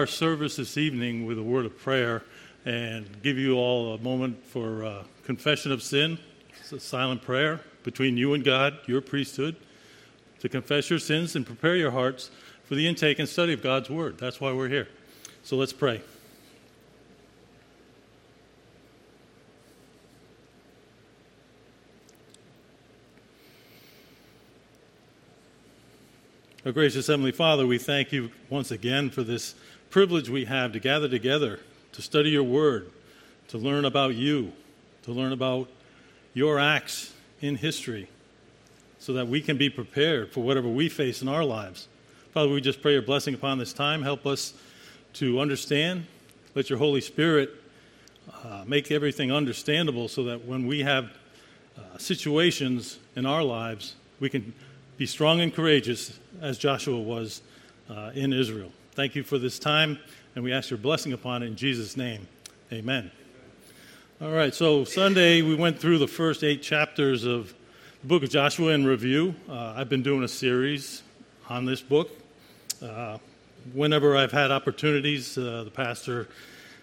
our service this evening with a word of prayer and give you all a moment for uh, confession of sin. It's a silent prayer between you and God, your priesthood, to confess your sins and prepare your hearts for the intake and study of God's word. That's why we're here. So let's pray. Our gracious Heavenly Father, we thank you once again for this privilege we have to gather together to study your word, to learn about you, to learn about your acts in history, so that we can be prepared for whatever we face in our lives. Father, we just pray your blessing upon this time. Help us to understand. Let your Holy Spirit uh, make everything understandable so that when we have uh, situations in our lives, we can be strong and courageous as Joshua was uh, in Israel. Thank you for this time, and we ask your blessing upon it in Jesus' name. Amen. All right, so Sunday we went through the first eight chapters of the book of Joshua in review. Uh, I've been doing a series on this book. Uh, whenever I've had opportunities, uh, the pastor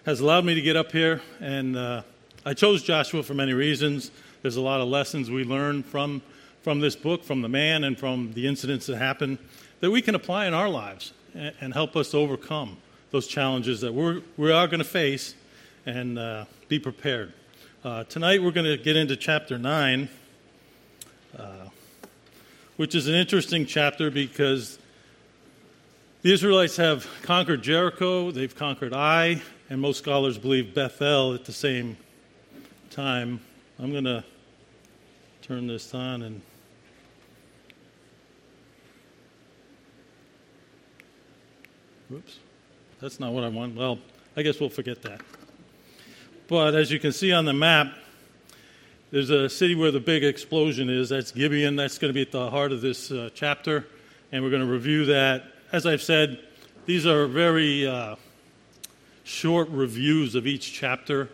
has allowed me to get up here, and uh, I chose Joshua for many reasons. There's a lot of lessons we learn from, from this book, from the man, and from the incidents that happen that we can apply in our lives and help us overcome those challenges that we're, we are going to face and uh, be prepared. Uh, tonight we're going to get into chapter 9, uh, which is an interesting chapter because the Israelites have conquered Jericho, they've conquered Ai, and most scholars believe Bethel at the same time. I'm going to turn this on and Whoops. That's not what I want. Well, I guess we'll forget that. But as you can see on the map, there's a city where the big explosion is. That's Gibeon. That's going to be at the heart of this uh, chapter. And we're going to review that. As I've said, these are very uh, short reviews of each chapter.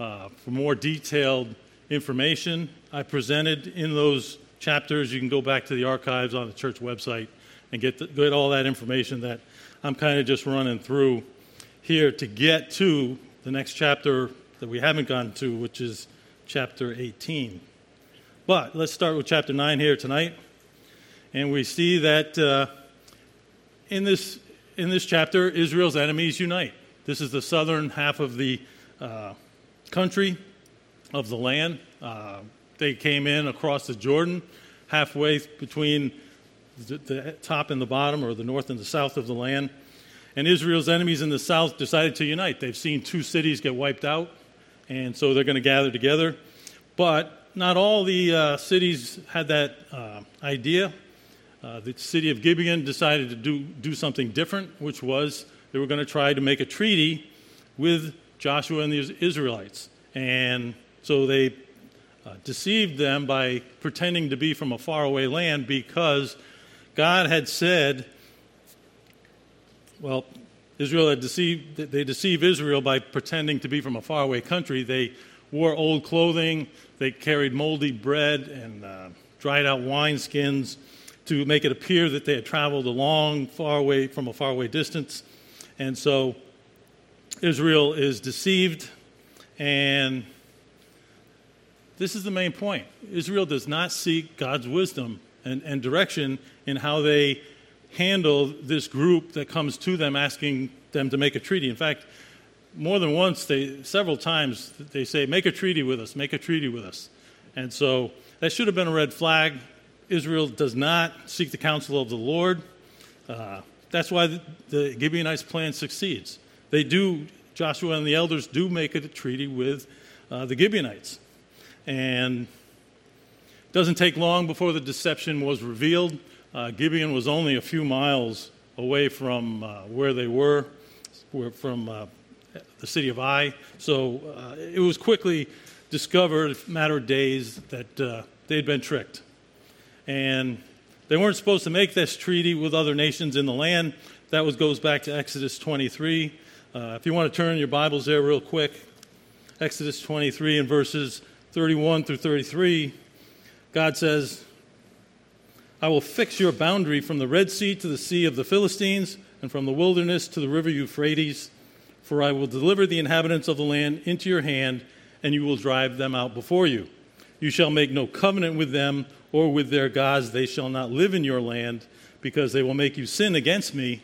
Uh, for more detailed information I presented in those chapters, you can go back to the archives on the church website and get, the, get all that information that I'm kind of just running through here to get to the next chapter that we haven't gone to, which is chapter 18. But let's start with chapter 9 here tonight. And we see that uh, in, this, in this chapter, Israel's enemies unite. This is the southern half of the uh, country, of the land. Uh, they came in across the Jordan, halfway between the, the top and the bottom, or the north and the south of the land. And Israel's enemies in the south decided to unite. They've seen two cities get wiped out, and so they're going to gather together. But not all the uh, cities had that uh, idea. Uh, the city of Gibeon decided to do, do something different, which was they were going to try to make a treaty with Joshua and the Israelites. And so they uh, deceived them by pretending to be from a faraway land because God had said, well, Israel had deceived, they deceive Israel by pretending to be from a faraway country. They wore old clothing, they carried moldy bread and uh, dried out wineskins to make it appear that they had traveled a long, far away from a faraway distance. And so Israel is deceived, and this is the main point. Israel does not seek God's wisdom and, and direction in how they handle this group that comes to them asking them to make a treaty. In fact, more than once, they, several times, they say, Make a treaty with us, make a treaty with us. And so that should have been a red flag. Israel does not seek the counsel of the Lord. Uh, that's why the, the Gibeonites' plan succeeds. They do, Joshua and the elders do make a treaty with uh, the Gibeonites. And doesn't take long before the deception was revealed. Uh, Gibeon was only a few miles away from uh, where they were, from uh, the city of Ai. So uh, it was quickly discovered, a matter of days, that uh, they'd been tricked. And they weren't supposed to make this treaty with other nations in the land. That was, goes back to Exodus 23. Uh, if you want to turn your Bibles there real quick, Exodus 23 and verses 31 through 33. God says, I will fix your boundary from the Red Sea to the Sea of the Philistines, and from the wilderness to the river Euphrates. For I will deliver the inhabitants of the land into your hand, and you will drive them out before you. You shall make no covenant with them or with their gods. They shall not live in your land, because they will make you sin against me.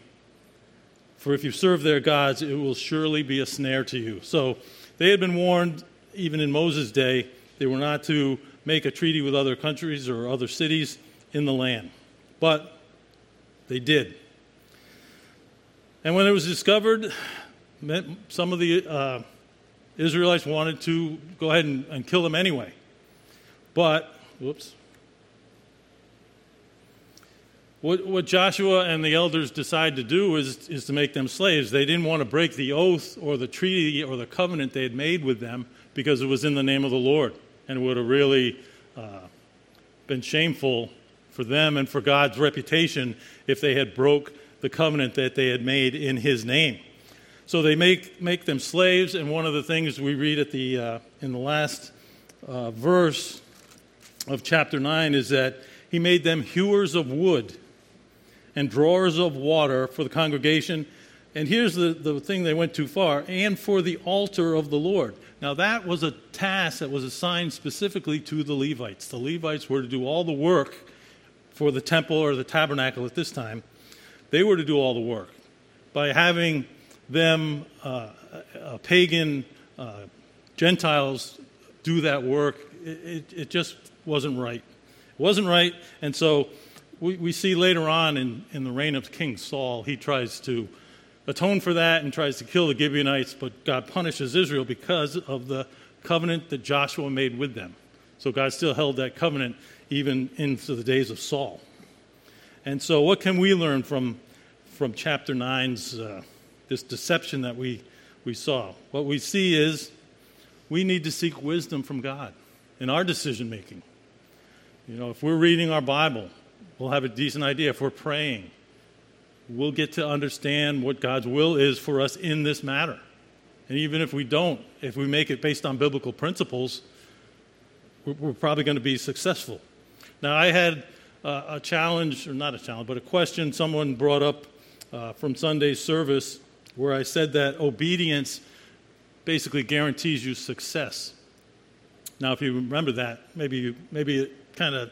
For if you serve their gods, it will surely be a snare to you. So they had been warned, even in Moses' day, they were not to make a treaty with other countries or other cities in the land. But they did. And when it was discovered, some of the uh, Israelites wanted to go ahead and, and kill them anyway. But, whoops. What, what Joshua and the elders decide to do is, is to make them slaves. They didn't want to break the oath or the treaty or the covenant they had made with them because it was in the name of the Lord. And would have really uh, been shameful for them and for God's reputation if they had broke the covenant that they had made in his name. So they make, make them slaves, and one of the things we read at the, uh, in the last uh, verse of chapter 9 is that he made them hewers of wood and drawers of water for the congregation. And here's the, the thing they went too far and for the altar of the Lord. Now, that was a task that was assigned specifically to the Levites. The Levites were to do all the work for the temple or the tabernacle at this time. They were to do all the work. By having them, uh, uh, pagan uh, Gentiles, do that work, it, it, just wasn't right. It wasn't right, and so we, we see later on in, in the reign of King Saul, he tries to atone for that and tries to kill the Gibeonites, but God punishes Israel because of the covenant that Joshua made with them. So God still held that covenant even into the days of Saul. And so, what can we learn from, from chapter 9's uh, this deception that we, we saw. What we see is we need to seek wisdom from God in our decision making. You know, if we're reading our Bible, we'll have a decent idea. If we're praying, we'll get to understand what God's will is for us in this matter. And even if we don't, if we make it based on biblical principles, we're, probably going to be successful. Now, I had uh, a challenge, or not a challenge, but a question someone brought up uh, from Sunday's service where I said that obedience basically guarantees you success. Now, if you remember that, maybe, you, maybe it kind of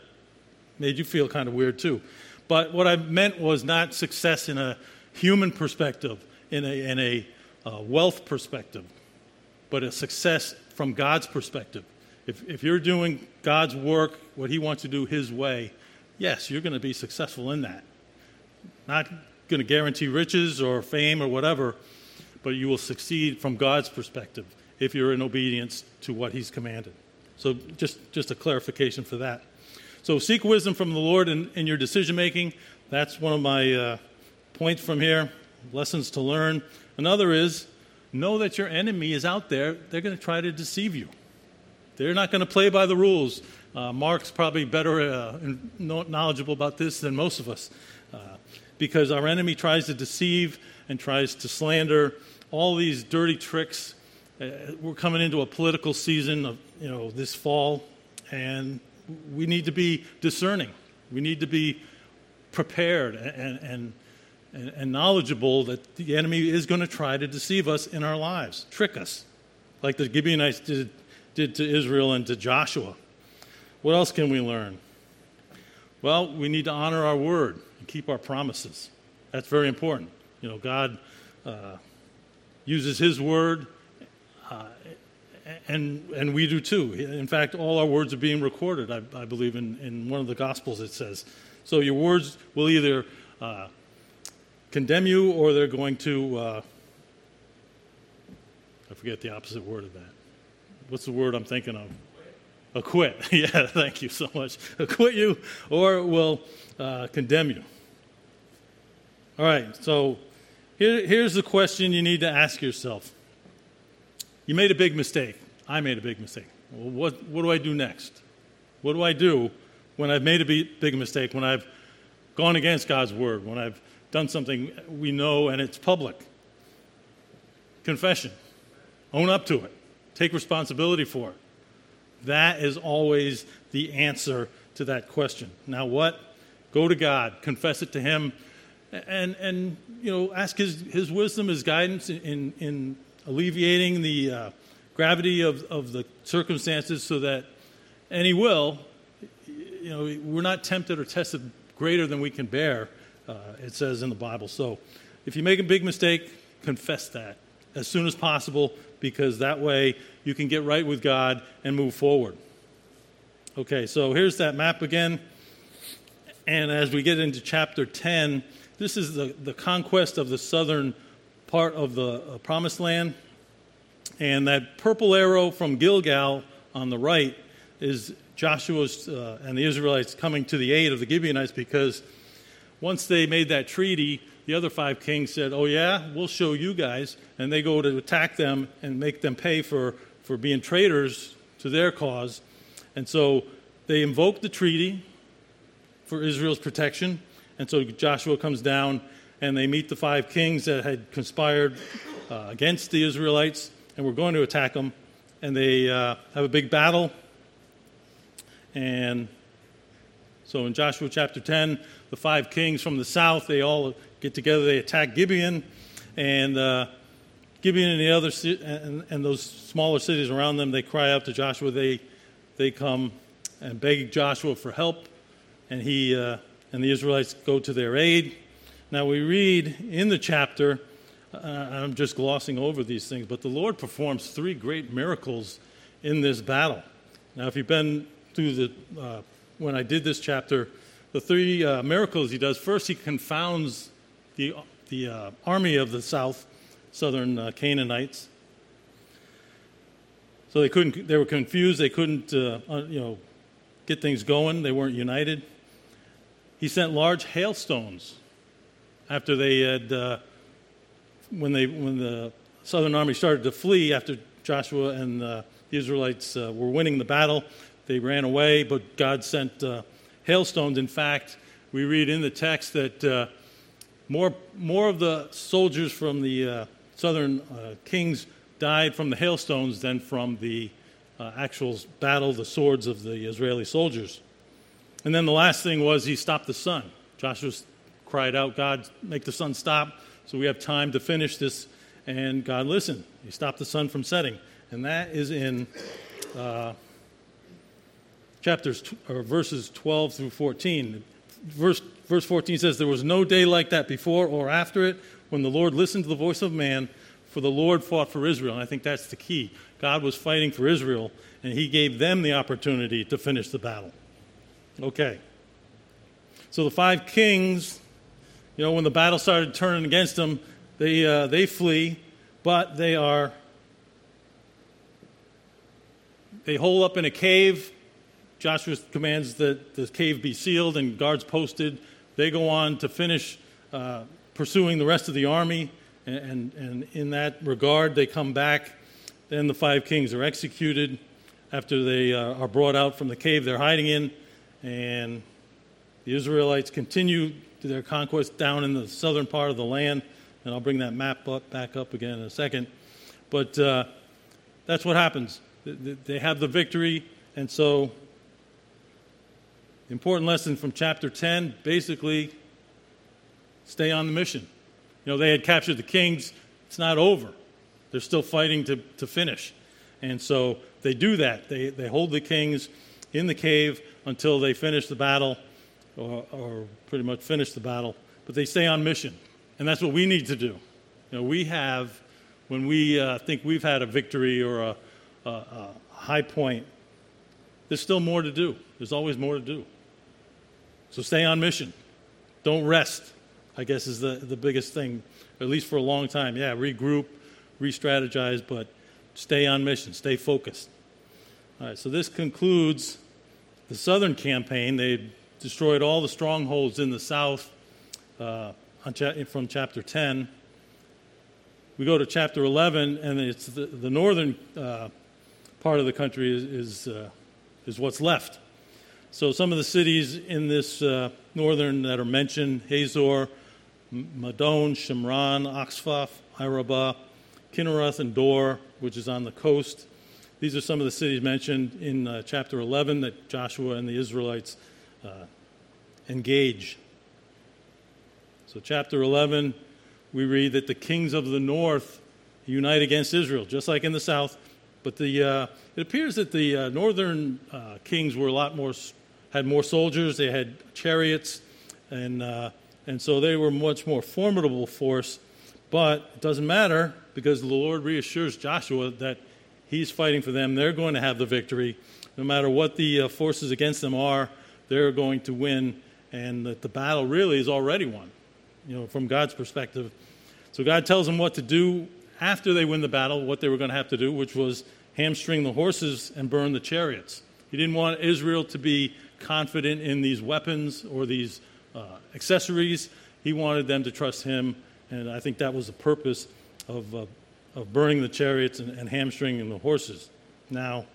made you feel kind of weird too. But what I meant was not success in a human perspective, in a, in a uh, wealth perspective, but a success from God's perspective. If, if you're doing God's work, what He wants to do His way, yes, you're going to be successful in that. Not going to guarantee riches or fame or whatever, but you will succeed from God's perspective if you're in obedience to what He's commanded. So, just, just a clarification for that. So, seek wisdom from the Lord in, in your decision making. That's one of my uh, points from here. Lessons to learn. Another is know that your enemy is out there. They're going to try to deceive you. They're not going to play by the rules. Uh, Mark's probably better uh, knowledgeable about this than most of us. Uh, because our enemy tries to deceive and tries to slander all these dirty tricks. Uh, we're coming into a political season of you know this fall, and we need to be discerning. We need to be prepared and, and, and, knowledgeable that the enemy is going to try to deceive us in our lives, trick us, like the Gibeonites did, did to Israel and to Joshua. What else can we learn? Well, we need to honor our word and keep our promises. That's very important. You know, God uh, uses His word, uh, and and we do too. In fact, all our words are being recorded. I, I believe in in one of the Gospels it says. So your words will either uh, condemn you or they're going to. Uh, I forget the opposite word of that. What's the word I'm thinking of? Acquit. yeah, thank you so much. Acquit you or will uh, condemn you. All right, so here, here's the question you need to ask yourself. You made a big mistake. I made a big mistake. Well, what, what do I do next? What do I do when I've made a big mistake, when I've gone against God's word, when I've done something we know and it's public? Confession. Own up to it. Take responsibility for it. That is always the answer to that question. Now, what? Go to God, confess it to Him, and, and you know, ask his, his wisdom, his guidance in, in alleviating the uh, gravity of, of the circumstances so that, any will, you know, we're not tempted or tested greater than we can bear, uh, it says in the Bible. So if you make a big mistake, confess that as soon as possible because that way you can get right with God and move forward. Okay, so here's that map again. And as we get into chapter 10, this is the, the conquest of the southern part of the uh, promised land. And that purple arrow from Gilgal on the right is Joshua's uh, and the Israelites coming to the aid of the Gibeonites because once they made that treaty, the other five kings said, Oh, yeah, we'll show you guys. And they go to attack them and make them pay for, for being traitors to their cause. And so they invoke the treaty for Israel's protection. And so Joshua comes down and they meet the five kings that had conspired uh, against the Israelites and were going to attack them. And they uh, have a big battle. And so in Joshua chapter 10, the five kings from the south, they all get together, they attack Gibeon. And uh, Gibeon and the other and, and those smaller cities around them, they cry out to Joshua. They, they come and beg Joshua for help and he uh, and the Israelites go to their aid. Now we read in the chapter, uh, I'm just glossing over these things, but the Lord performs three great miracles in this battle. Now, if you've been through the uh, when I did this chapter, the three uh, miracles he does. First, he confounds the the uh, army of the south, southern uh, Canaanites. So they couldn't. They were confused. They couldn't, you know, get things going. They weren't united he sent large hailstones after they had, uh, when, they, when the southern army started to flee after Joshua and uh, the Israelites uh, were winning the battle. They ran away, but God sent uh, hailstones. In fact, we read in the text that uh, more, more of the soldiers from the uh, southern kings died from the hailstones than from the actual battle, the swords of the Israeli soldiers. And then the last thing was he stopped the sun. Joshua cried out, God, make the sun stop so we have time to finish this. And God listened. He stopped the sun from setting. And that is in uh, chapters or verses 12 through 14. Verse, verse 14 says, There was no day like that before or after it when the Lord listened to the voice of man, for the Lord fought for Israel. And I think that's the key. God was fighting for Israel, and he gave them the opportunity to finish the battle. Okay. So the five kings, you know, when the battle started turning against them, they, uh, they flee, but they are, they hole up in a cave. Joshua commands that the cave be sealed and guards posted. They go on to finish uh, pursuing the rest of the army, and, and, and in that regard, they come back. Then the five kings are executed after they uh, are brought out from the cave they're hiding in and the Israelites continue their conquest down in the southern part of the land. And I'll bring that map up, back up again in a second. But uh, that's what happens. They have the victory, and so important lesson from chapter 10 basically stay on the mission. You know, they had captured the kings, it's not over. They're still fighting to, to finish. And so they do that. They, they hold the kings in the cave until they finish the battle or, or pretty much finish the battle. But they stay on mission. And that's what we need to do. You know, we have, when we uh, think we've had a victory or a, a, a high point, there's still more to do. There's always more to do. So stay on mission. Don't rest, I guess, is the, the biggest thing, at least for a long time. Yeah, regroup, re strategize, but stay on mission, stay focused. All right, so this concludes the southern campaign. They destroyed all the strongholds in the south uh, from chapter 10. We go to chapter 11, and it's the, the northern uh, part of the country is, is, uh, is, what's left. So some of the cities in this uh, northern that are mentioned Hazor, Madon, Shimron, Achshaph, Arabah, Kinneroth, and Dor, which is on the coast. These are some of the cities mentioned in uh, chapter 11 that Joshua and the Israelites uh, engage. So, chapter 11, we read that the kings of the north unite against Israel, just like in the south. But the, uh, it appears that the uh, northern uh, kings were a lot more, had more soldiers, they had chariots, and, uh, and so they were much more formidable force. But it doesn't matter because the Lord reassures Joshua that he's fighting for them. They're going to have the victory. No matter what the uh, forces against them are, they're going to win, and that the battle really is already won, you know, from God's perspective. So God tells them what to do after they win the battle, what they were going to have to do, which was hamstring the horses and burn the chariots. He didn't want Israel to be confident in these weapons or these uh, accessories. He wanted them to trust him, and I think that was the purpose of, uh, of burning the chariots and, and hamstringing the horses. Now,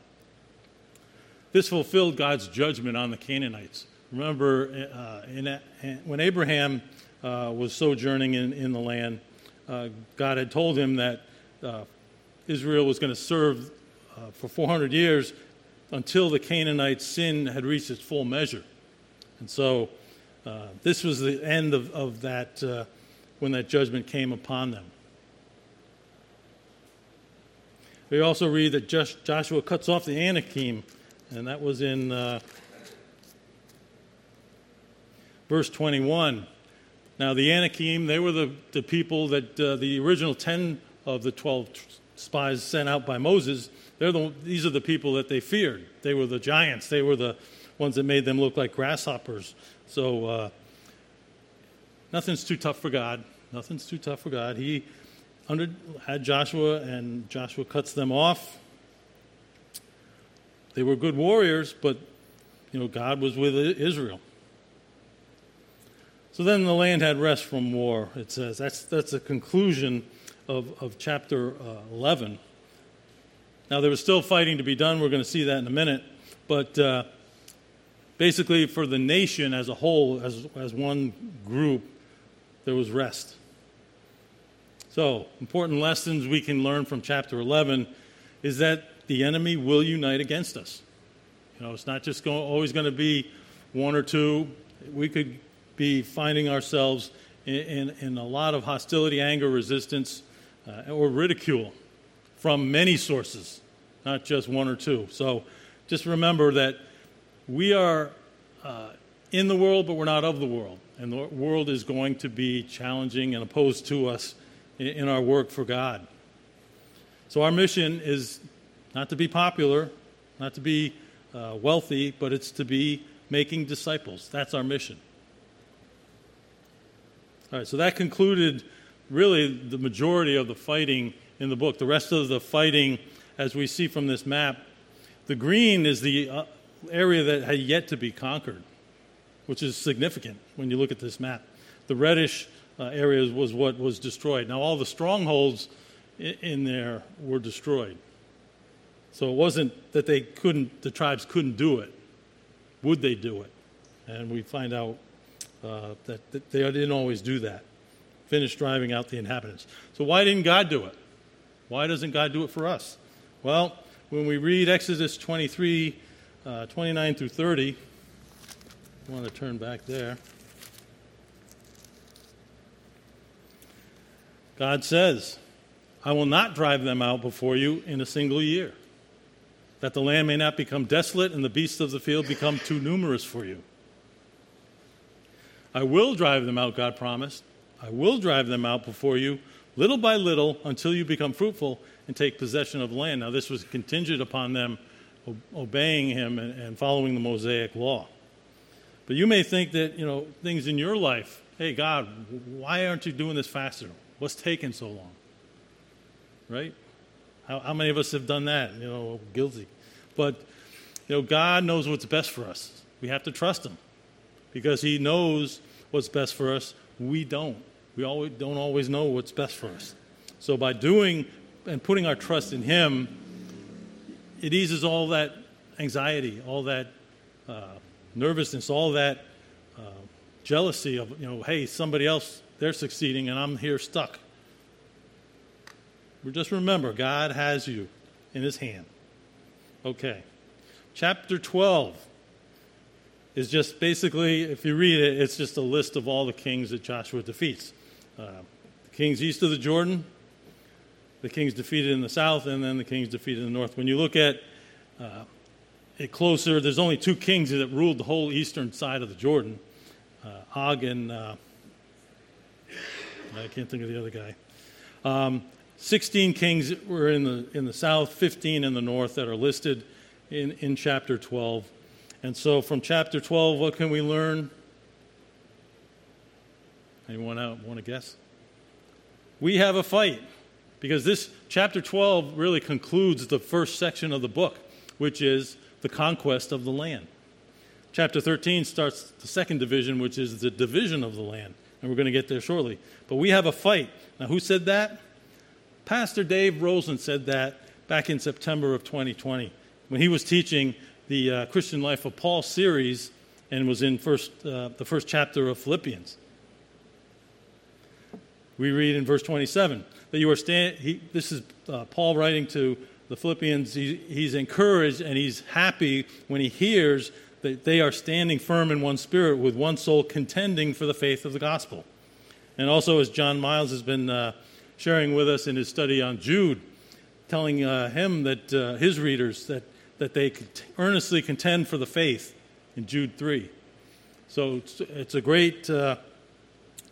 this fulfilled God's judgment on the Canaanites. Remember, uh, in, when Abraham uh, was sojourning in, in the land, uh, God had told him that uh, Israel was going to serve uh, for 400 years until the Canaanite sin had reached its full measure. And so uh, this was the end of, of that uh, when that judgment came upon them. We also read that Joshua cuts off the Anakim, and that was in uh, verse 21. Now, the Anakim, they were the, the people that uh, the original 10 of the 12 spies sent out by Moses, they're the, these are the people that they feared. They were the giants, they were the ones that made them look like grasshoppers. So, uh, nothing's too tough for God. Nothing's too tough for God. He under, had Joshua, and Joshua cuts them off. They were good warriors, but you know God was with Israel. So then the land had rest from war, it says. That's, that's the conclusion of, of chapter uh, 11. Now, there was still fighting to be done. We're going to see that in a minute. But uh, basically, for the nation as a whole, as, as one group, there was rest. So, important lessons we can learn from chapter 11 is that the enemy will unite against us. You know, it's not just always going to be one or two. We could be finding ourselves in, in, in a lot of hostility, anger, resistance, uh, or ridicule from many sources, not just one or two. So just remember that we are uh, in the world, but we're not of the world. And the world is going to be challenging and opposed to us in, in our work for God. So our mission is not to be popular, not to be uh, wealthy, but it's to be making disciples. That's our mission. All right, so that concluded really the majority of the fighting in the book. The rest of the fighting, as we see from this map, the green is the uh, area that had yet to be conquered, which is significant when you look at this map. The reddish uh, area was what was destroyed. Now, all the strongholds in, in there were destroyed. So it wasn't that they couldn't, the tribes couldn't do it. Would they do it? And we find out uh, that, that they didn't always do that. Finish driving out the inhabitants. So why didn't God do it? Why doesn't God do it for us? Well, when we read Exodus 23, uh, 29 through 30, I want to turn back there. God says, I will not drive them out before you in a single year, that the land may not become desolate and the beasts of the field become too numerous for you. I will drive them out, God promised. I will drive them out before you, little by little, until you become fruitful and take possession of land. Now, this was contingent upon them obeying him and following the Mosaic law. But you may think that, you know, things in your life, hey, God, why aren't you doing this faster? What's taking so long? Right? How, how many of us have done that? You know, guilty. But, you know, God knows what's best for us. We have to trust him because He knows what's best for us. We don't. We always, don't always know what's best for us. So by doing and putting our trust in Him, it eases all that anxiety, all that uh, nervousness, all that uh, jealousy of, you know, hey, somebody else, they're succeeding and I'm here stuck. Just remember, God has you in His hand. Okay. Chapter 12 is just basically, if you read it, it's just a list of all the kings that Joshua defeats. Uh, the kings east of the Jordan, the kings defeated in the south, and then the kings defeated in the north. When you look at uh, it closer, there's only two kings that ruled the whole eastern side of the Jordan uh, Og and uh, I can't think of the other guy. Um, 16 kings were in the, in the south, 15 in the north that are listed in, in chapter 12. And so from chapter 12, what can we learn? Anyone out want to guess? We have a fight because this chapter 12 really concludes the first section of the book, which is the conquest of the land. Chapter 13 starts the second division, which is the division of the land. And we're going to get there shortly. But we have a fight. Now, who said that? Pastor Dave Rosen said that back in September of 2020 when he was teaching the uh, Christian Life of Paul series and was in first, uh, the first chapter of Philippians. We read in verse 27 that you are stand. this is uh, Paul writing to the Philippians. He, he's encouraged and he's happy when he hears that they are standing firm in one spirit with one soul contending for the faith of the gospel. And also, as John Miles has been uh, sharing with us in his study on Jude, telling uh, him that uh, his readers that that they earnestly contend for the faith in Jude 3. So it's, it's a great uh,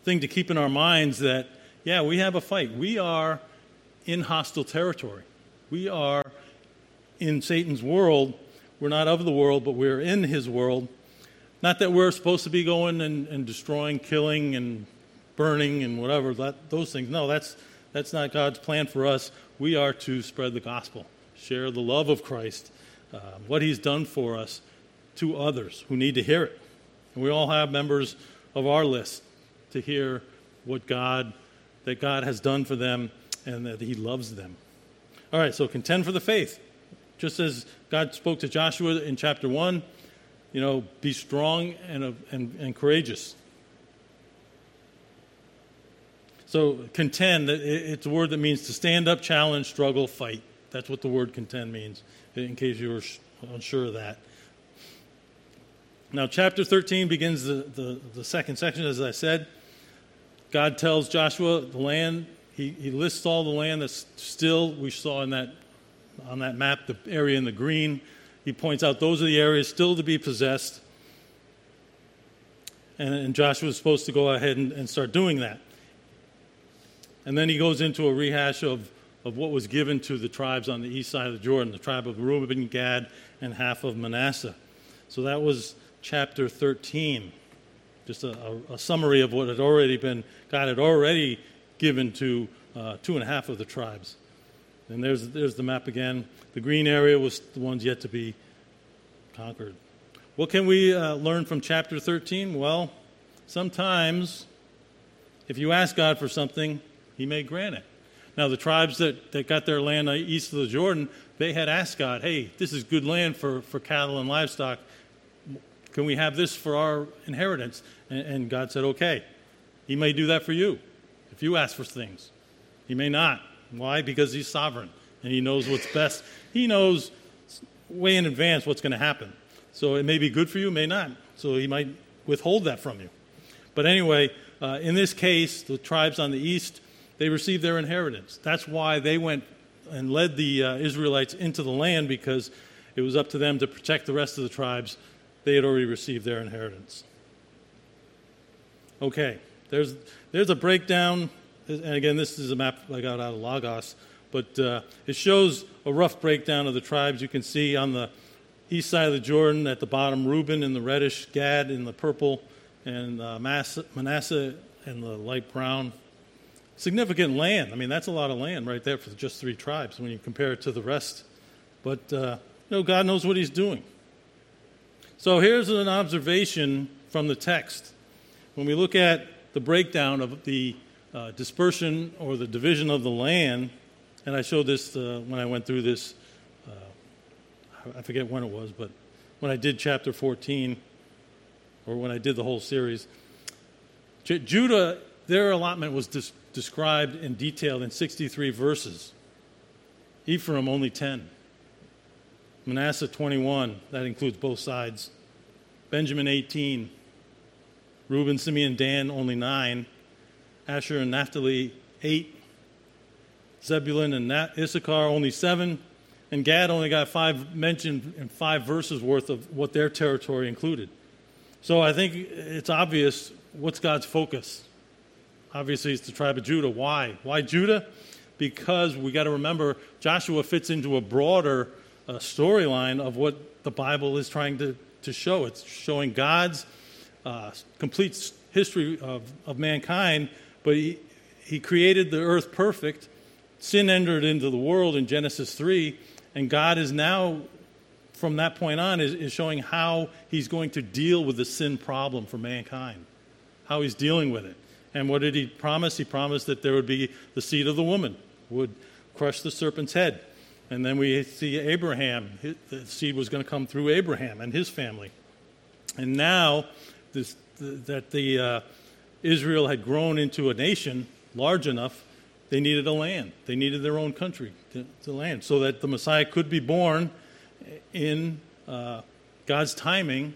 thing to keep in our minds that, yeah, we have a fight. We are in hostile territory. We are in Satan's world. We're not of the world, but we're in his world. Not that we're supposed to be going and, and destroying, killing, and burning, and whatever, that, those things. No, that's, that's not God's plan for us. We are to spread the gospel, share the love of Christ, uh, what he's done for us to others who need to hear it. And we all have members of our list to hear what God, that God has done for them and that he loves them. All right, so contend for the faith. Just as God spoke to Joshua in chapter 1, you know, be strong and, and, and courageous. So contend, it's a word that means to stand up, challenge, struggle, fight. That's what the word contend means in case you were unsure of that. Now, chapter 13 begins the, the, the, second section, as I said. God tells Joshua the land, he, he lists all the land that's still, we saw in that, on that map, the area in the green. He points out those are the areas still to be possessed. And, and Joshua is supposed to go ahead and, and start doing that. And then he goes into a rehash of of what was given to the tribes on the east side of the Jordan, the tribe of Reuben, Gad, and half of Manasseh. So that was chapter 13. Just a, a, a summary of what had already been, God had already given to uh, two and a half of the tribes. And there's, there's the map again. The green area was the ones yet to be conquered. What can we uh, learn from chapter 13? Well, sometimes if you ask God for something, He may grant it. Now, the tribes that, that got their land east of the Jordan, they had asked God, hey, this is good land for, for cattle and livestock. Can we have this for our inheritance? And, and God said, okay. He may do that for you if you ask for things. He may not. Why? Because He's sovereign and He knows what's best. He knows way in advance what's going to happen. So it may be good for you, may not. So He might withhold that from you. But anyway, uh, in this case, the tribes on the east, they received their inheritance. That's why they went and led the uh, Israelites into the land because it was up to them to protect the rest of the tribes. They had already received their inheritance. Okay, there's, there's a breakdown. And again, this is a map I got out of Logos, but uh, it shows a rough breakdown of the tribes. You can see on the east side of the Jordan at the bottom, Reuben in the reddish, Gad in the purple, and uh, Manasseh in the light brown significant land. I mean, that's a lot of land right there for just three tribes when you compare it to the rest. But, uh, you know, God knows what He's doing. So here's an observation from the text. When we look at the breakdown of the uh, dispersion or the division of the land, and I showed this uh, when I went through this, uh, I forget when it was, but when I did chapter 14, or when I did the whole series, J- Judah, their allotment was dis- described in detail in 63 verses. Ephraim, only 10. Manasseh, 21. That includes both sides. Benjamin 18, Reuben, Simeon, Dan only 9, Asher and Naphtali 8, Zebulun and Issachar only 7, and Gad only got 5 mentioned in 5 verses worth of what their territory included. So I think it's obvious what's God's focus. Obviously, it's the tribe of Judah. Why? Why Judah? Because we got to remember Joshua fits into a broader uh, storyline of what the Bible is trying to, to show. It's showing God's uh, complete history of, of mankind, but he, he created the earth perfect. Sin entered into the world in Genesis 3, and God is now, from that point on, is, is showing how he's going to deal with the sin problem for mankind, how he's dealing with it. And what did he promise? He promised that there would be the seed of the woman would crush the serpent's head. And then we see Abraham, the seed was going to come through Abraham and his family. And now this, that the uh, Israel had grown into a nation large enough, they needed a land. They needed their own country to, land so that the Messiah could be born in uh, God's timing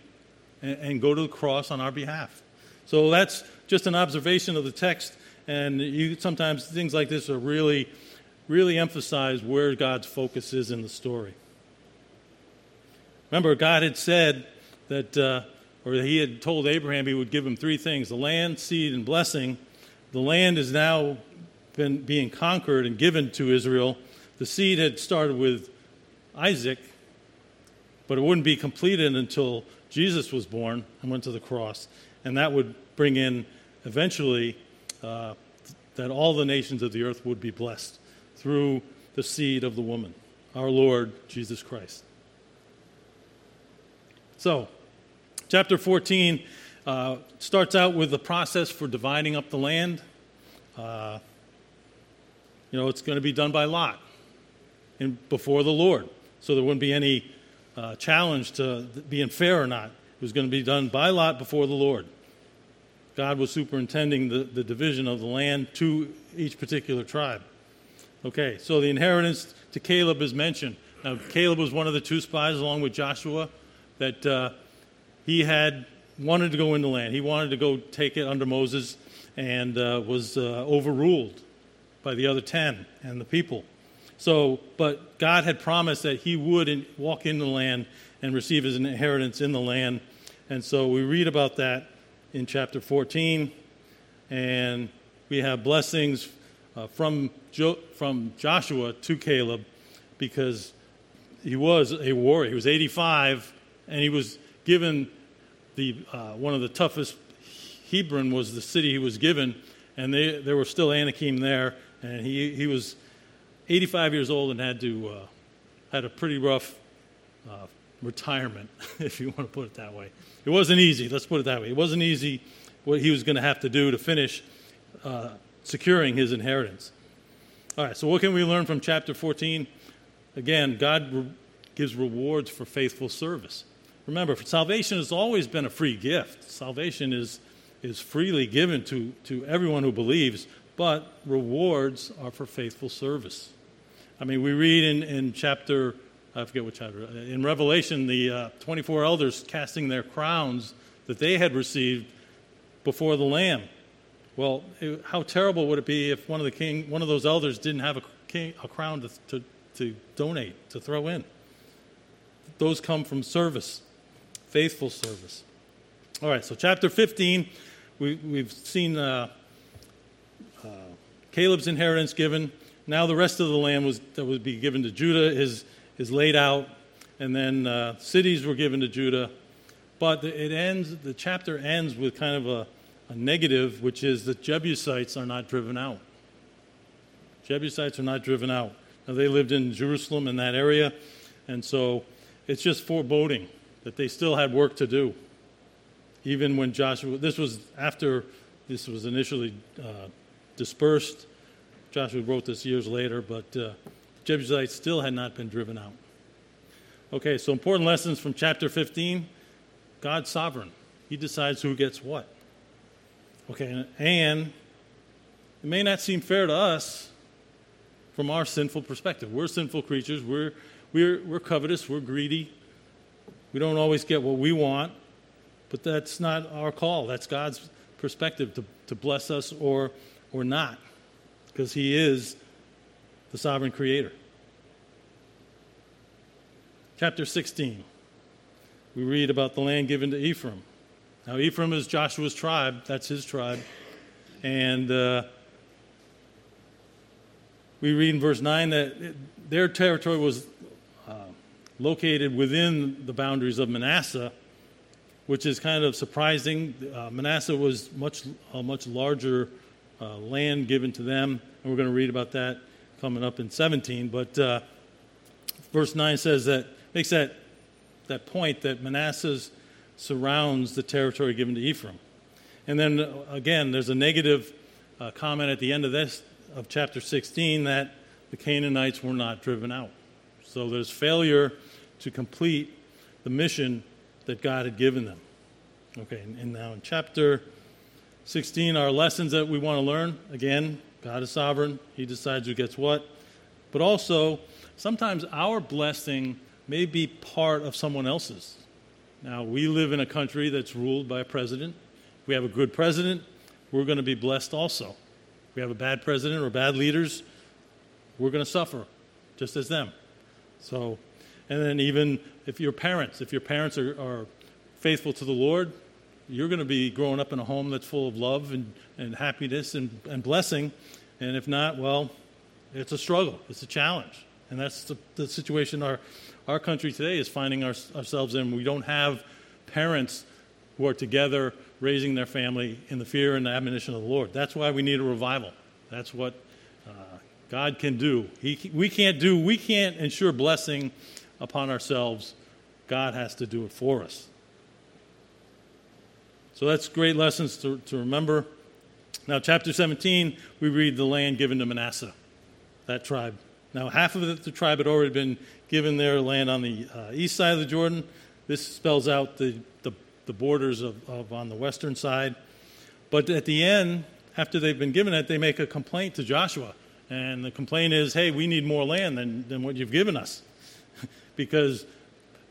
and, and go to the cross on our behalf. So that's just an observation of the text. And you, sometimes things like this are really really emphasize where God's focus is in the story. Remember, God had said that, uh, or he had told Abraham he would give him three things the land, seed, and blessing. The land is now been being conquered and given to Israel. The seed had started with Isaac, but it wouldn't be completed until Jesus was born and went to the cross. And that would bring in eventually uh, that all the nations of the earth would be blessed through the seed of the woman, our Lord Jesus Christ. So, chapter 14 uh, starts out with the process for dividing up the land. Uh, you know, it's going to be done by lot and before the Lord. So there wouldn't be any uh, challenge to being fair or not. It was going to be done by lot before the Lord. God was superintending the, the division of the land to each particular tribe. Okay, so the inheritance to Caleb is mentioned. Now, Caleb was one of the two spies, along with Joshua, that uh, he had wanted to go into the land. He wanted to go take it under Moses and uh, was uh, overruled by the other 10 and the people. So, but God had promised that he would in, walk in the land and receive his inheritance in the land. And so we read about that in chapter 14. And we have blessings uh, from, jo- from Joshua to Caleb because he was a warrior. He was 85, and he was given the uh, one of the toughest. Hebron was the city he was given, and they, there were still Anakim there, and he, he was 85 years old and had to uh, had a pretty rough uh, retirement, if you want to put it that way. It wasn't easy. Let's put it that way. It wasn't easy what he was going to have to do to finish uh, securing his inheritance. All right, so what can we learn from chapter 14? Again, God re- gives rewards for faithful service. Remember, salvation has always been a free gift. Salvation is, is freely given to, to everyone who believes, but rewards are for faithful service. I mean, we read in, in chapter, I forget which chapter, in Revelation, the uh, 24 elders casting their crowns that they had received before the Lamb. Well, it, how terrible would it be if one of the king, one of those elders didn't have a, king, a crown to, to, to donate, to throw in? Those come from service, faithful service. All right, so chapter 15, we, we've seen uh, uh, Caleb's inheritance given. Now the rest of the land was, that would be given to Judah is, is laid out, and then uh, cities were given to Judah. But it ends, the chapter ends with kind of a, a negative, which is that Jebusites are not driven out. Jebusites are not driven out. Now, they lived in Jerusalem in that area, and so it's just foreboding that they still had work to do. Even when Joshua, this was after this was initially uh, dispersed. Joshua wrote this years later, but uh, Jebusites still had not been driven out. Okay, so important lessons from chapter 15 God's sovereign, He decides who gets what. Okay, and it may not seem fair to us from our sinful perspective. We're sinful creatures, we're, we're, we're covetous, we're greedy, we don't always get what we want. But that's not our call. That's God's perspective to, to bless us or, or not, because He is the sovereign creator. Chapter 16, we read about the land given to Ephraim. Now, Ephraim is Joshua's tribe, that's his tribe. And uh, we read in verse 9 that it, their territory was uh, located within the boundaries of Manasseh, which is kind of surprising. Uh, Manasseh was much a much larger uh, land given to them, and we're going to read about that coming up in 17. But uh, verse 9 says that makes that that point that Manasseh surrounds the territory given to Ephraim. And then uh, again, there's a negative uh, comment at the end of this of chapter 16 that the Canaanites were not driven out. So there's failure to complete the mission that God had given them. Okay, and now in chapter 16, our lessons that we want to learn again, God is sovereign, He decides who gets what. But also, sometimes our blessing may be part of someone else's. Now, we live in a country that's ruled by a president. We have a good president, we're going to be blessed also If we have a bad president or bad leaders, we're going to suffer just as them. So, and then even if your parents, if your parents are, are faithful to the Lord, you're going to be growing up in a home that's full of love and, and happiness and, and blessing. And if not, well, it's a struggle, it's a challenge. And that's the, the situation our, our country today is finding our, ourselves in. We don't have parents who are together raising their family in the fear and the admonition of the Lord. That's why we need a revival. That's what uh, God can do. He, we can't do, we can't ensure blessing upon ourselves. God has to do it for us. So that's great lessons to, to remember. Now, chapter 17, we read the land given to Manasseh, that tribe. Now, half of the, the tribe had already been given their land on the uh, east side of the Jordan. This spells out the the borders of, of on the western side. But at the end, after they've been given it, they make a complaint to Joshua. And the complaint is, hey, we need more land than, than what you've given us. because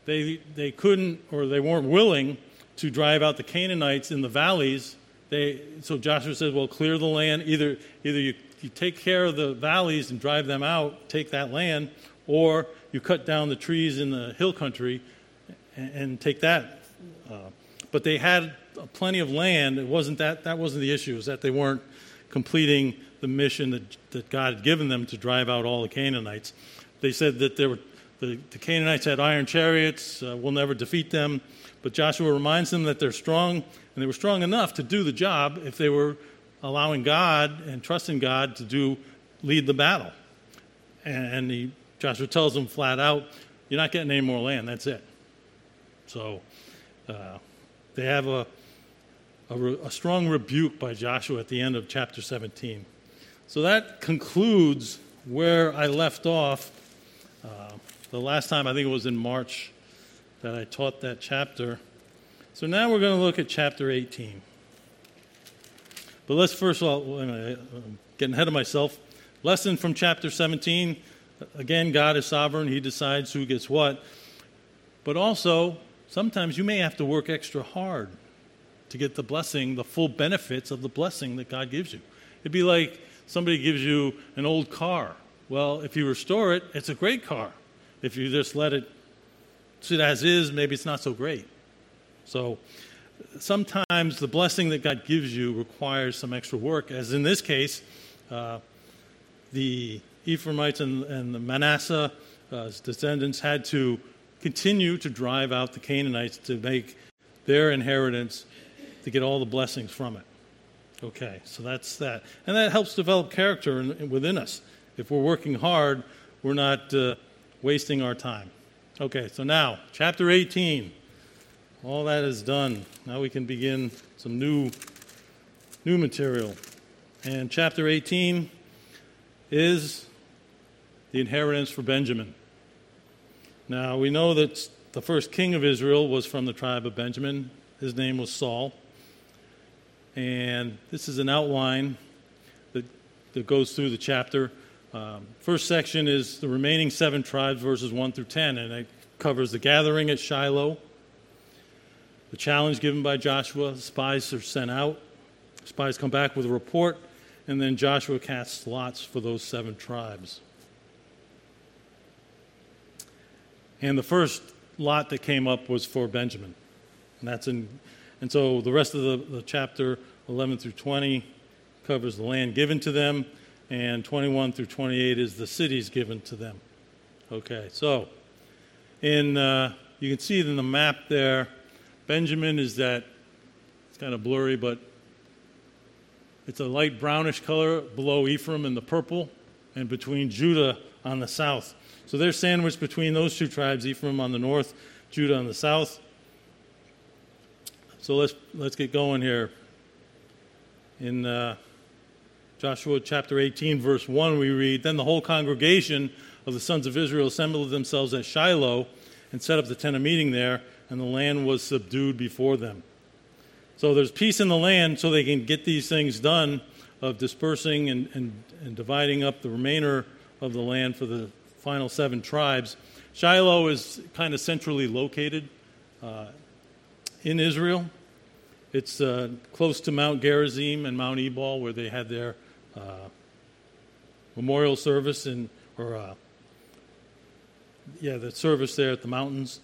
they, they couldn't or they weren't willing to drive out the Canaanites in the valleys. They, so Joshua says, well, clear the land. Either, either you, you take care of the valleys and drive them out, take that land, or you cut down the trees in the hill country and, and take that. Uh, but they had plenty of land. It wasn't that, that wasn't the issue, was that they weren't completing the mission that, that God had given them to drive out all the Canaanites. They said that there were, the, the Canaanites had iron chariots, uh, we'll never defeat them. But Joshua reminds them that they're strong, and they were strong enough to do the job if they were allowing God and trusting God to do lead the battle. And, he, Joshua tells them flat out, "You're not getting any more land. That's it." So uh, they have a, a, a, strong rebuke by Joshua at the end of chapter 17. So that concludes where I left off uh, the last time, I think it was in March, that I taught that chapter. So now we're going to look at chapter 18. But let's first of all, I'm getting ahead of myself. Lesson from chapter 17 again, God is sovereign, He decides who gets what. But also, Sometimes you may have to work extra hard to get the blessing, the full benefits of the blessing that God gives you. It'd be like somebody gives you an old car. Well, if you restore it, it's a great car. If you just let it sit as is, maybe it's not so great. So sometimes the blessing that God gives you requires some extra work, as in this case, uh, the Ephraimites and, and the Manasseh uh, descendants had to continue to drive out the Canaanites to make their inheritance, to get all the blessings from it. Okay, so that's that. And that helps develop character in, within us. If we're working hard, we're not uh, wasting our time. Okay, so now, chapter 18. All that is done. Now we can begin some new, new material. And chapter 18 is the inheritance for Benjamin. Now, we know that the first king of Israel was from the tribe of Benjamin. His name was Saul. And this is an outline that, that goes through the chapter. Um, first section is the remaining seven tribes, verses 1 through 10, and it covers the gathering at Shiloh, the challenge given by Joshua, spies are sent out. Spies come back with a report, and then Joshua casts lots for those seven tribes. And the first lot that came up was for Benjamin. And that's in and so the rest of the, the chapter 11 through 20 covers the land given to them, and 21 through 28 is the cities given to them. Okay, so in uh, you can see it in the map there. Benjamin is that it's kind of blurry, but it's a light brownish color below Ephraim in the purple, and between Judah on the south. So they're sandwiched between those two tribes, Ephraim on the north, Judah on the south. So let's let's get going here. In uh, Joshua chapter 18, verse 1, we read, Then the whole congregation of the sons of Israel assembled themselves at Shiloh and set up the tent of meeting there, and the land was subdued before them. So there's peace in the land so they can get these things done of dispersing and, and, and dividing up the remainder of the land for the final seven tribes. Shiloh is kind of centrally located uh, in Israel. It's uh, close to Mount Gerizim and Mount Ebal, where they had their uh, memorial service and or uh, yeah, the service there at the mountains,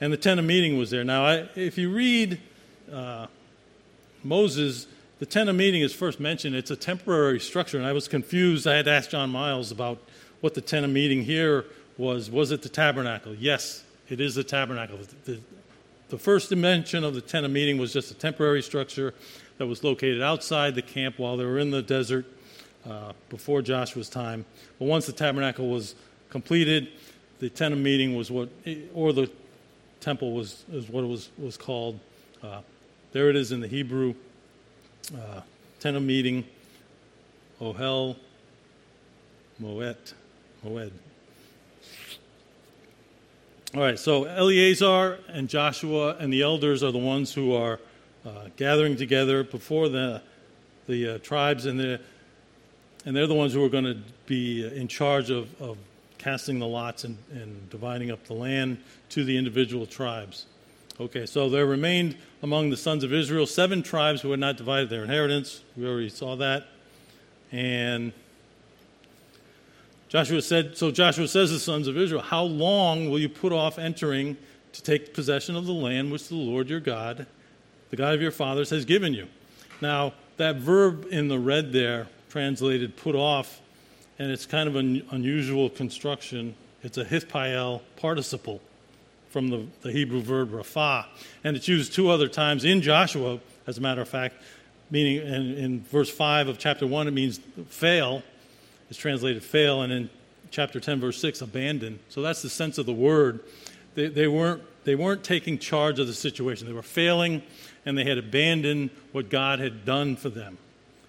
and the tent of meeting was there. Now, I, if you read uh, Moses, the tent of meeting is first mentioned. It's a temporary structure, and I was confused. I had to ask John Miles about what the tent of meeting here was. Was it the tabernacle? Yes, it is the tabernacle. The, the, the first dimension of the tent of meeting was just a temporary structure that was located outside the camp while they were in the desert uh, before Joshua's time. But once the tabernacle was completed, the tent of meeting was what, or the temple was, is what it was, was called. Uh, there it is in the Hebrew uh, tent of meeting, Ohel Moed. Moed. All right, so Eleazar and Joshua and the elders are the ones who are uh, gathering together before the, the uh, tribes, and, the, and they're the ones who are going to be in charge of, of casting the lots and, and dividing up the land to the individual tribes. Okay, so there remained among the sons of Israel seven tribes who had not divided their inheritance. We already saw that. And Joshua said, So Joshua says to the sons of Israel, How long will you put off entering to take possession of the land which the Lord your God, the God of your fathers, has given you? Now, that verb in the red there, translated put off, and it's kind of an unusual construction. It's a hithpael participle from the, the Hebrew verb rapha, and it's used two other times in Joshua, as a matter of fact, meaning in, in verse 5 of chapter 1, it means fail. It's translated fail, and in chapter 10, verse 6, abandon. So that's the sense of the word. They, they, weren't, they weren't taking charge of the situation, they were failing, and they had abandoned what God had done for them.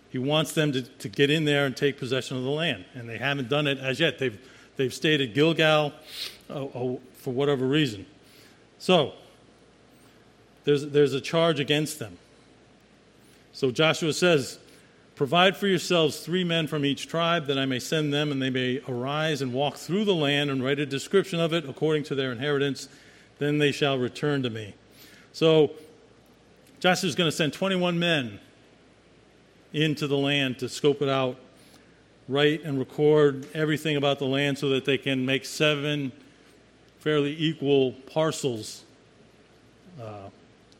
He wants them to, to get in there and take possession of the land. And they haven't done it as yet. They've, they've stayed at Gilgal uh, uh, for whatever reason. So, there's, there's a charge against them. So Joshua says, Provide for yourselves three men from each tribe, that I may send them, and they may arise and walk through the land and write a description of it according to their inheritance. Then they shall return to me. So Joshua is going to send 21 men into the land to scope it out, write and record everything about the land so that they can make seven fairly equal parcels uh,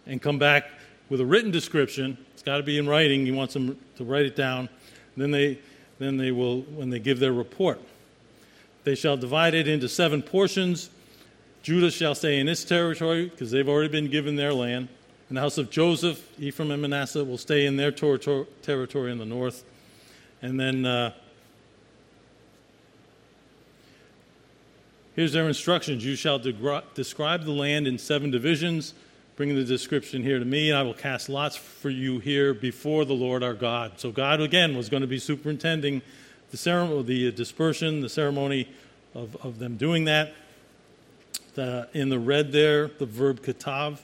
and come back with a written description. It's got to be in writing. He wants them to write it down. Then they, then they will, when they give their report, they shall divide it into seven portions. Judah shall stay in its territory because they've already been given their land. And the house of Joseph, Ephraim, and Manasseh will stay in their ter- ter- territory in the north. And then uh, here's their instructions You shall de- describe the land in seven divisions. Bring the description here to me, and I will cast lots for you here before the Lord our God. So, God again was going to be superintending the ceremony, the dispersion, the ceremony of, of them doing that. The, in the red there, the verb katav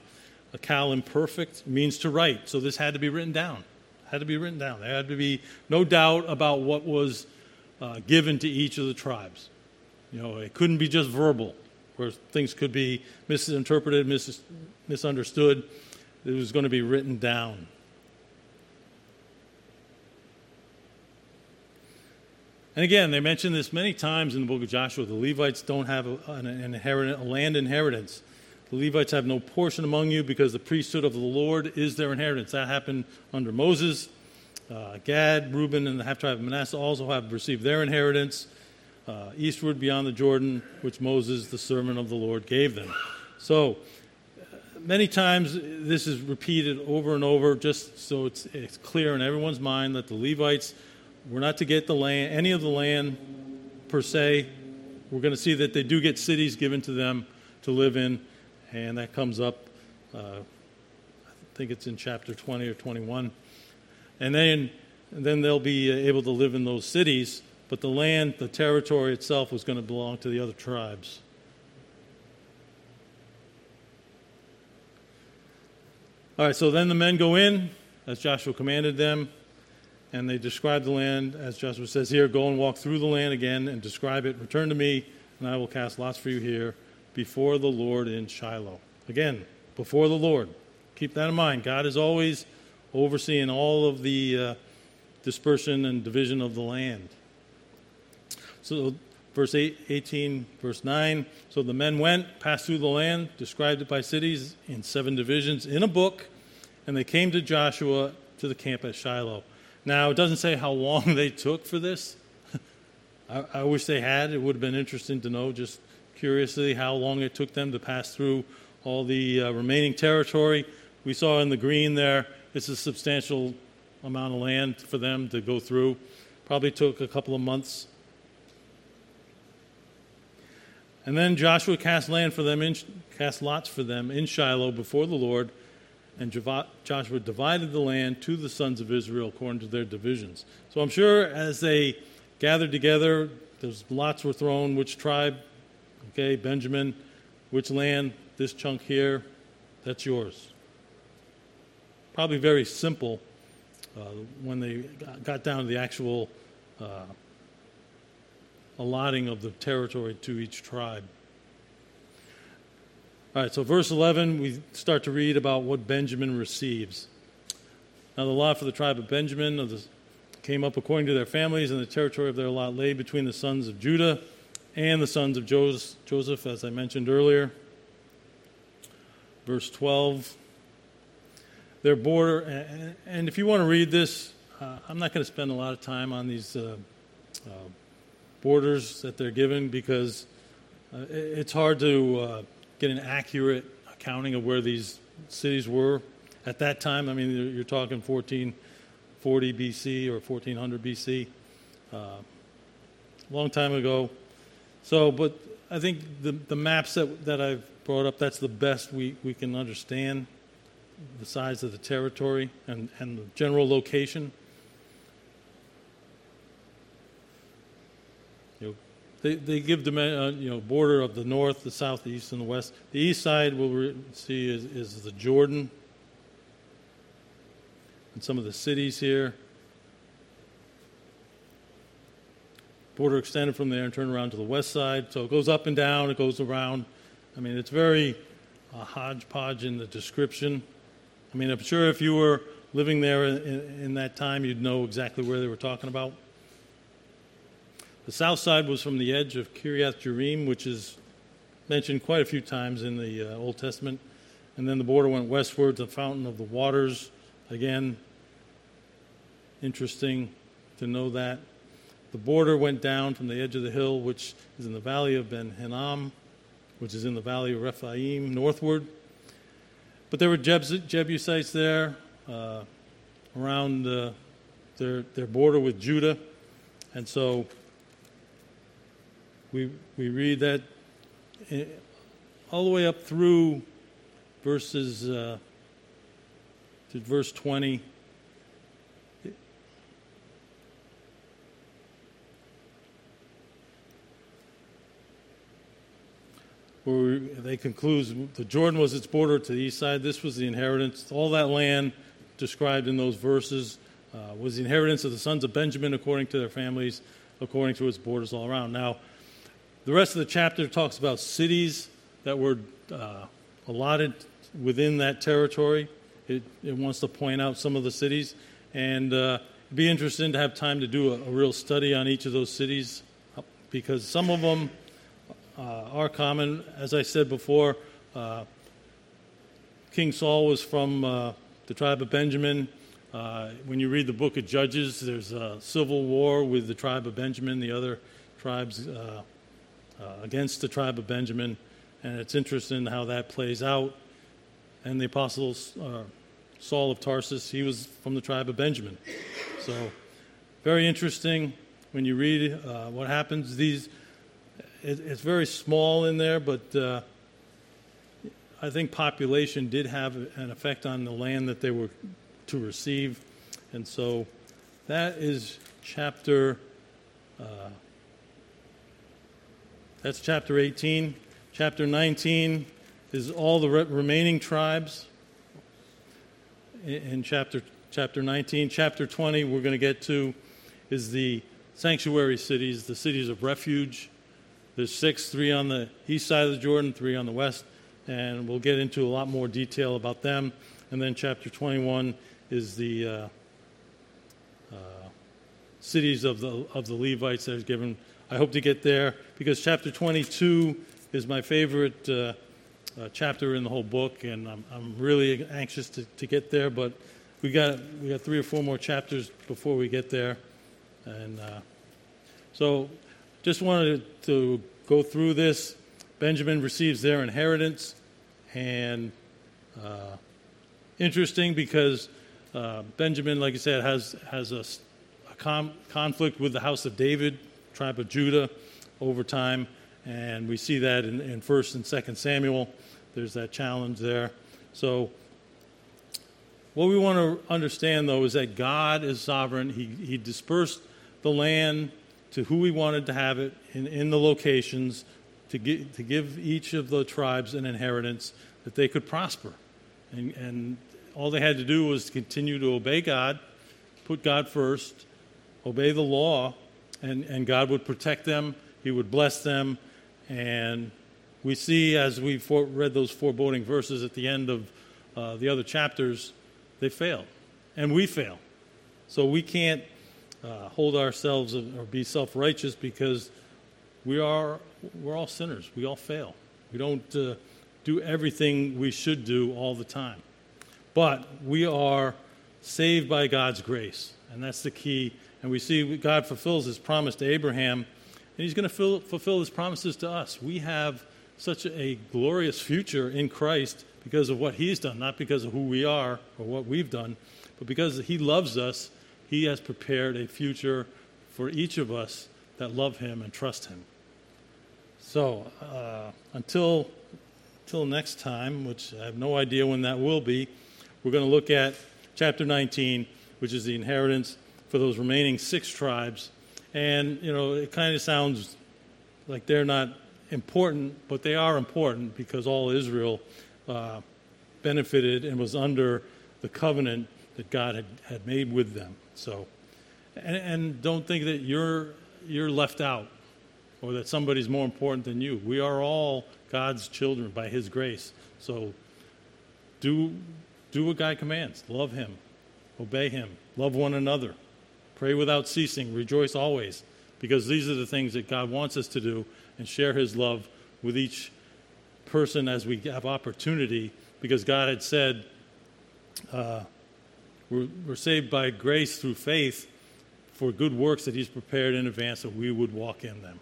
a cal imperfect means to write. So this had to be written down. Had to be written down. There had to be no doubt about what was uh, given to each of the tribes. You know, it couldn't be just verbal, where things could be misinterpreted, mis- misunderstood. it was going to be written down. And again, they mention this many times in the book of Joshua. The Levites don't have an inheritance, a land inheritance. The Levites have no portion among you because the priesthood of the Lord is their inheritance. That happened under Moses. Uh, Gad, Reuben, and the half tribe of Manasseh also have received their inheritance uh, eastward beyond the Jordan, which Moses, the servant of the Lord, gave them. So, uh, many times this is repeated over and over just so it's, it's clear in everyone's mind that the Levites were not to get the land, any of the land per se. We're going to see that they do get cities given to them to live in, and that comes up, uh, I think it's in chapter 20 or 21. And then, and then they'll be able to live in those cities but the land, the territory itself, was going to belong to the other tribes. All right, so then the men go in, as Joshua commanded them, and they describe the land, as Joshua says here go and walk through the land again and describe it. Return to me, and I will cast lots for you here before the Lord in Shiloh. Again, before the Lord. Keep that in mind. God is always overseeing all of the uh, dispersion and division of the land. So, verse 8, 18, verse 9. So the men went, passed through the land, described it by cities in seven divisions in a book, and they came to Joshua to the camp at Shiloh. Now, it doesn't say how long they took for this. I, I wish they had. It would have been interesting to know, just curiously, how long it took them to pass through all the uh, remaining territory. We saw in the green there, it's a substantial amount of land for them to go through. Probably took a couple of months and then Joshua cast land for them, in, cast lots for them in Shiloh before the Lord, and Joshua divided the land to the sons of Israel according to their divisions. So I'm sure as they gathered together, there's lots were thrown. Which tribe? Okay, Benjamin. Which land? This chunk here. That's yours. Probably very simple uh, when they got down to the actual uh, allotting of the territory to each tribe. All right, so verse 11, we start to read about what Benjamin receives. Now, the lot for the tribe of Benjamin of the, came up according to their families, and the territory of their lot lay between the sons of Judah and the sons of Joseph, as I mentioned earlier. Verse 12, their border, and if you want to read this, uh, I'm not going to spend a lot of time on these uh, uh, borders that they're given because uh, it's hard to uh, get an accurate accounting of where these cities were at that time. I mean, you're talking 1440 BC or 1400 BC, uh, a long time ago. So, but I think the, the maps that, that I've brought up, that's the best we, we can understand the size of the territory and, and the general location. You know, They, they give the uh, you know border of the north, the south, the east, and the west. The east side we'll re- see is, is the Jordan and some of the cities here. Border extended from there and turned around to the west side. So it goes up and down, it goes around. I mean, it's very uh, hodgepodge in the description. I mean, I'm sure if you were living there in, in that time, you'd know exactly where they were talking about. The south side was from the edge of Kiriath Jearim, which is mentioned quite a few times in the uh, Old Testament. And then the border went westward to the fountain of the waters. Again, interesting to know that. The border went down from the edge of the hill, which is in the valley of Ben Hinnom, which is in the valley of Rephaim, northward. But there were Jebusites there uh, around uh, their, their border with Judah. And so we, we read that eh, all the way up through verses uh, to verse 20. Where they conclude the Jordan was its border to the east side. This was the inheritance. All that land described in those verses uh, was the inheritance of the sons of Benjamin according to their families, according to its borders all around. Now, the rest of the chapter talks about cities that were uh, allotted within that territory, it, it wants to point out some of the cities. And uh, it'd be interesting to have time to do a, a, real study on each of those cities because some of them uh, are common. As I said before, uh, King Saul was from uh, the tribe of Benjamin. Uh, when you read the book of Judges, there's a civil war with the tribe of Benjamin, the other tribes uh, uh, against the tribe of Benjamin, and it's interesting how that plays out. And the apostle uh, Saul of Tarsus, he was from the tribe of Benjamin. So, very interesting when you read uh, what happens. These, it, it's very small in there, but uh, I think population did have an effect on the land that they were to receive. And so that is chapter, uh, that's chapter 18. Chapter 19 is all the re- remaining tribes in, in chapter, chapter 19. Chapter 20, we're going to get to, is the sanctuary cities, the cities of refuge. There's six, three on the east side of the Jordan, three on the west and we'll get into a lot more detail about them. And then chapter 21 is the uh, uh, cities of the of the Levites that is given. I hope to get there because chapter 22 is my favorite uh, uh, chapter in the whole book, and I'm, I'm really anxious to, to get there. But we got we got three or four more chapters before we get there, and uh, so just wanted to go through this. Benjamin receives their inheritance. And uh, interesting because uh, Benjamin, like I said, has, has a, a com- conflict with the house of David, tribe of Judah, over time. And we see that in, in 1st and 2nd Samuel. There's that challenge there. So, what we want to understand, though, is that God is sovereign. He, he dispersed the land to who we wanted to have it in, in the locations to, give, to give each of the tribes an inheritance that they could prosper. And, and all they had to do was continue to obey God, put God first, obey the law, and, and God would protect them, He would bless them. And we see as we read those foreboding verses at the end of uh, the other chapters, they failed. And we fail. So we can't uh, hold ourselves or be self righteous because we are we're all sinners. We all fail. We don't uh, do everything we should do all the time. But we are saved by God's grace, and that's the key. And we see God fulfills his promise to Abraham, and he's going to fulfill his promises to us. We have such a glorious future in Christ because of what he's done, not because of who we are or what we've done, but because he loves us, he has prepared a future for each of us that love him and trust him. So, uh, until, until next time, which I have no idea when that will be, we're going to look at chapter 19, which is the inheritance for those remaining six tribes. And, you know, it kind of sounds like they're not important, but they are important because all Israel uh, benefited and was under the covenant that God had, had made with them. So, and, and don't think that you're, you're left out or that somebody's more important than you. We are all God's children by His grace. So do, do what God commands. Love Him, obey Him, love one another, pray without ceasing, rejoice always, because these are the things that God wants us to do and share His love with each person as we have opportunity, because God had said, uh, we're, we're saved by grace through faith for good works that He's prepared in advance that we would walk in them.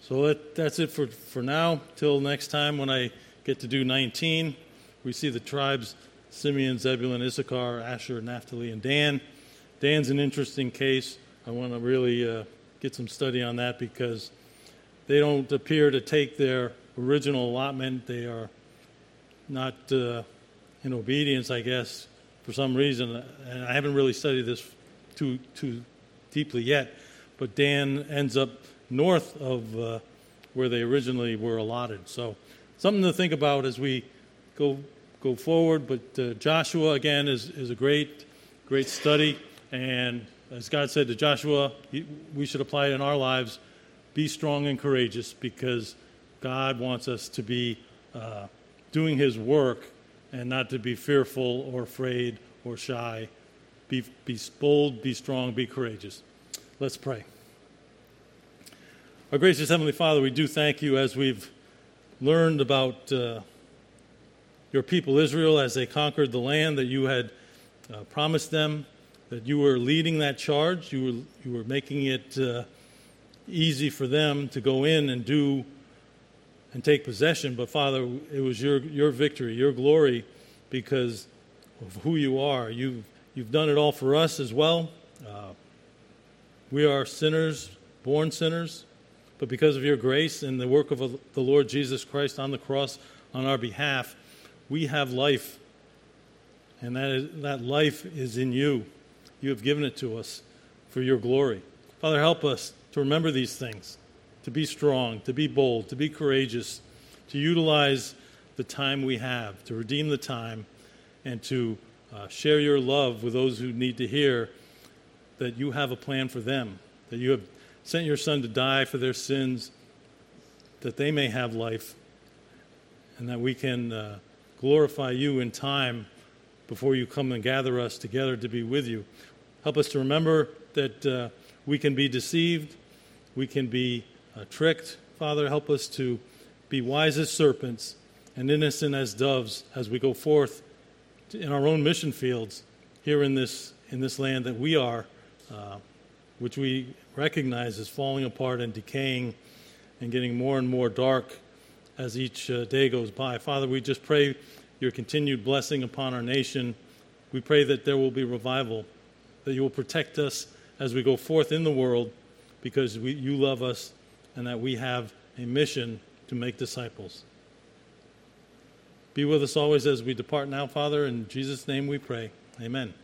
So that, that's it for, for now. Till next time when I get to do 19, we see the tribes Simeon, Zebulun, Issachar, Asher, Naphtali, and Dan. Dan's an interesting case. I want to really uh, get some study on that because they don't appear to take their original allotment. They are not uh, in obedience, I guess, for some reason. And I haven't really studied this too, too deeply yet. But Dan ends up north of uh, where they originally were allotted. So, something to think about as we go go forward. But uh, Joshua again is is a great great study, and as God said to Joshua, we should apply it in our lives. Be strong and courageous because God wants us to be uh, doing His work and not to be fearful or afraid or shy. Be, be bold, be strong, be courageous. Let's pray. Our gracious Heavenly Father, we do thank you as we've learned about uh, your people Israel as they conquered the land that you had uh, promised them, that you were leading that charge, you were, you were making it uh, easy for them to go in and do and take possession. But Father, it was your, your victory, your glory, because of who you are. You've, you've done it all for us as well. Uh, we are sinners, born sinners, but because of your grace and the work of the Lord Jesus Christ on the cross on our behalf, we have life. And that, is, that life is in you. You have given it to us for your glory. Father, help us to remember these things, to be strong, to be bold, to be courageous, to utilize the time we have, to redeem the time, and to uh, share your love with those who need to hear that you have a plan for them, that you have sent your Son to die for their sins, that they may have life, and that we can uh, glorify you in time before you come and gather us together to be with you. Help us to remember that uh, we can be deceived, we can be uh, tricked. Father, help us to be wise as serpents and innocent as doves as we go forth in our own mission fields here in this, in this land that we are, uh, which we recognize is falling apart and decaying and getting more and more dark as each uh, day goes by. Father, we just pray your continued blessing upon our nation. We pray that there will be revival, that you will protect us as we go forth in the world because we, you love us and that we have a mission to make disciples. Be with us always as we depart now, Father. In Jesus' name we pray. Amen.